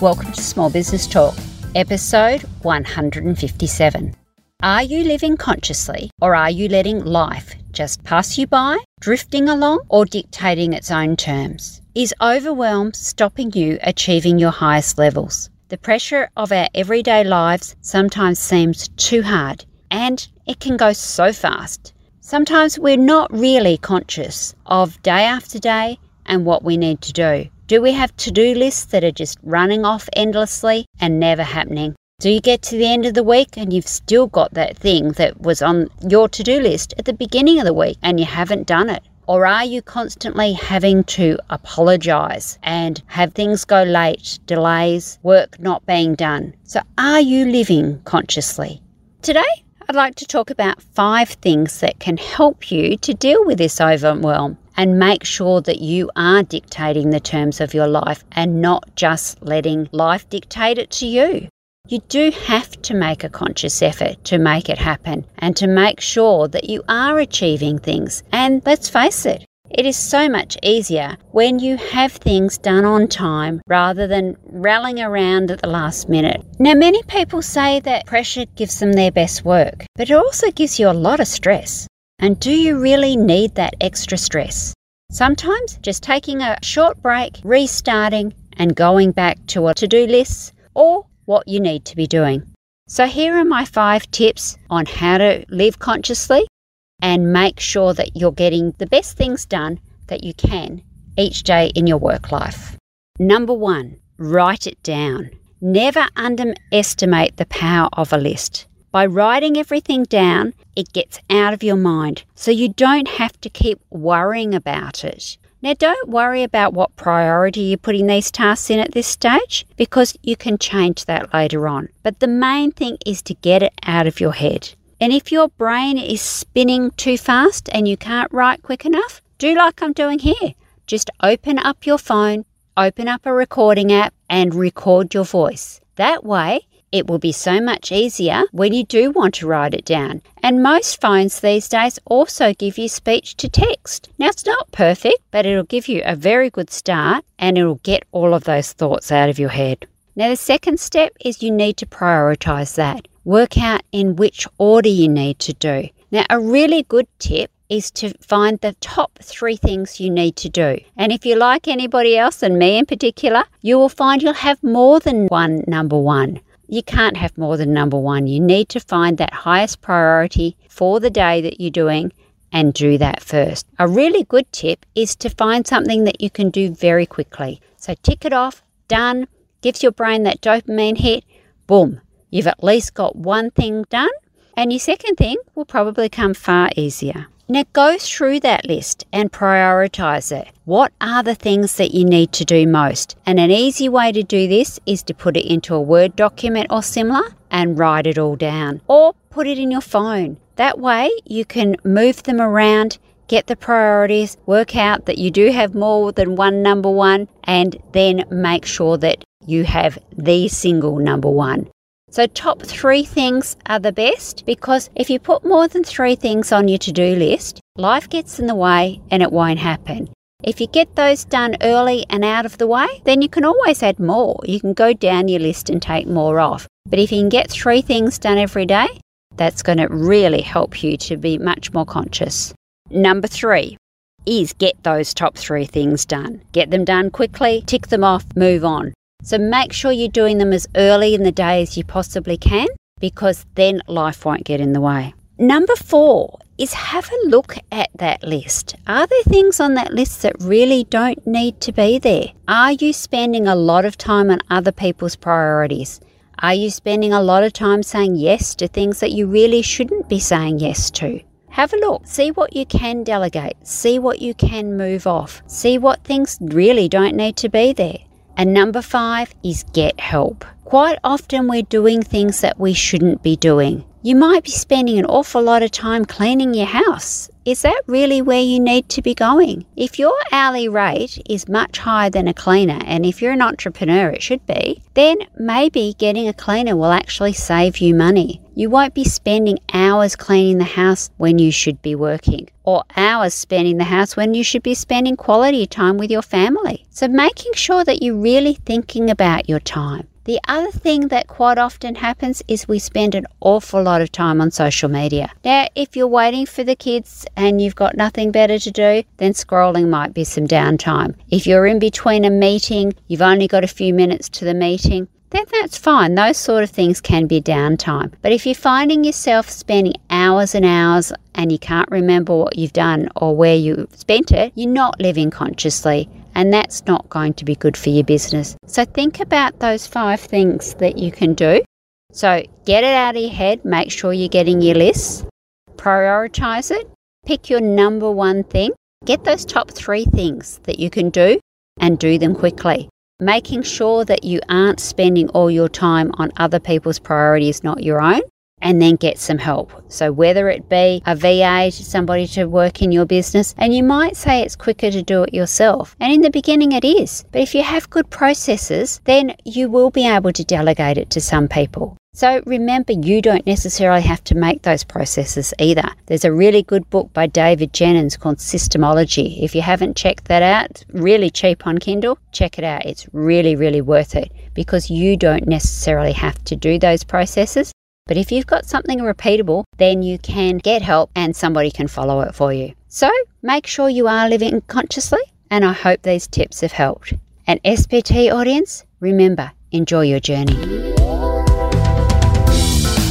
Welcome to Small Business Talk, episode 157. Are you living consciously or are you letting life just pass you by, drifting along, or dictating its own terms? Is overwhelm stopping you achieving your highest levels? The pressure of our everyday lives sometimes seems too hard and it can go so fast. Sometimes we're not really conscious of day after day and what we need to do. Do we have to do lists that are just running off endlessly and never happening? Do you get to the end of the week and you've still got that thing that was on your to do list at the beginning of the week and you haven't done it? Or are you constantly having to apologize and have things go late, delays, work not being done? So, are you living consciously? Today, I'd like to talk about five things that can help you to deal with this overwhelm and make sure that you are dictating the terms of your life and not just letting life dictate it to you. You do have to make a conscious effort to make it happen and to make sure that you are achieving things. And let's face it, it is so much easier when you have things done on time rather than rallying around at the last minute. Now, many people say that pressure gives them their best work, but it also gives you a lot of stress. And do you really need that extra stress? Sometimes just taking a short break, restarting, and going back to a to do list or what you need to be doing. So, here are my five tips on how to live consciously and make sure that you're getting the best things done that you can each day in your work life. Number one, write it down. Never underestimate the power of a list. By writing everything down, it gets out of your mind, so you don't have to keep worrying about it. Now, don't worry about what priority you're putting these tasks in at this stage because you can change that later on. But the main thing is to get it out of your head. And if your brain is spinning too fast and you can't write quick enough, do like I'm doing here. Just open up your phone, open up a recording app, and record your voice. That way, it will be so much easier when you do want to write it down. And most phones these days also give you speech to text. Now, it's not perfect, but it'll give you a very good start and it'll get all of those thoughts out of your head. Now, the second step is you need to prioritize that. Work out in which order you need to do. Now, a really good tip is to find the top three things you need to do. And if you like anybody else, and me in particular, you will find you'll have more than one number one. You can't have more than number one. You need to find that highest priority for the day that you're doing and do that first. A really good tip is to find something that you can do very quickly. So tick it off, done, gives your brain that dopamine hit, boom, you've at least got one thing done, and your second thing will probably come far easier. Now go through that list and prioritize it. What are the things that you need to do most? And an easy way to do this is to put it into a Word document or similar and write it all down. Or put it in your phone. That way you can move them around, get the priorities, work out that you do have more than one number one, and then make sure that you have the single number one. So, top three things are the best because if you put more than three things on your to do list, life gets in the way and it won't happen. If you get those done early and out of the way, then you can always add more. You can go down your list and take more off. But if you can get three things done every day, that's going to really help you to be much more conscious. Number three is get those top three things done. Get them done quickly, tick them off, move on. So make sure you're doing them as early in the day as you possibly can because then life won't get in the way. Number four is have a look at that list. Are there things on that list that really don't need to be there? Are you spending a lot of time on other people's priorities? Are you spending a lot of time saying yes to things that you really shouldn't be saying yes to? Have a look, see what you can delegate, see what you can move off, see what things really don't need to be there And number five is get help. Quite often we're doing things that we shouldn't be doing. You might be spending an awful lot of time cleaning your house. Is that really where you need to be going? If your hourly rate is much higher than a cleaner, and if you're an entrepreneur, it should be, then maybe getting a cleaner will actually save you money. You won't be spending hours cleaning the house when you should be working, or hours spending the house when you should be spending quality time with your family. So, making sure that you're really thinking about your time. The other thing that quite often happens is we spend an awful lot of time on social media. Now, if you're waiting for the kids and you've got nothing better to do, then scrolling might be some downtime. If you're in between a meeting, you've only got a few minutes to the meeting, then that's fine. Those sort of things can be downtime. But if you're finding yourself spending hours and hours and you can't remember what you've done or where you spent it, you're not living consciously. And that's not going to be good for your business. So think about those five things that you can do. So get it out of your head, make sure you're getting your lists, prioritize it, pick your number one thing, get those top three things that you can do and do them quickly making sure that you aren't spending all your time on other people's priorities, not your own, and then get some help. So, whether it be a VA, somebody to work in your business, and you might say it's quicker to do it yourself. And in the beginning, it is. But if you have good processes, then you will be able to delegate it to some people. So remember, you don't necessarily have to make those processes either. There's a really good book by David Jenyns called Systemology. If you haven't checked that out, really cheap on Kindle, check it out. It's really, really worth it because you don't necessarily have to do those processes. But if you've got something repeatable, then you can get help and somebody can follow it for you. So make sure you are living consciously, and I hope these tips have helped. And SBT audience, remember, enjoy your journey.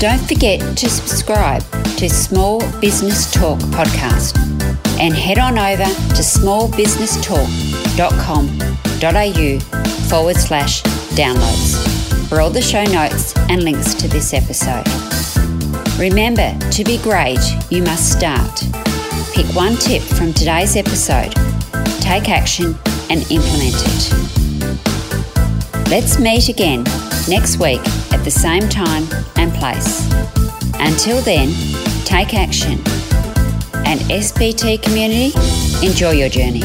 Don't forget to subscribe to Small Business Talk podcast and head on over to smallbusinesstalk.com.au forward slash downloads for all the show notes and links to this episode. Remember, to be great, you must start. Pick one tip from today's episode, take action, and implement it. Let's meet again next week at the same time and place. Until then, take action. And SBT community, enjoy your journey.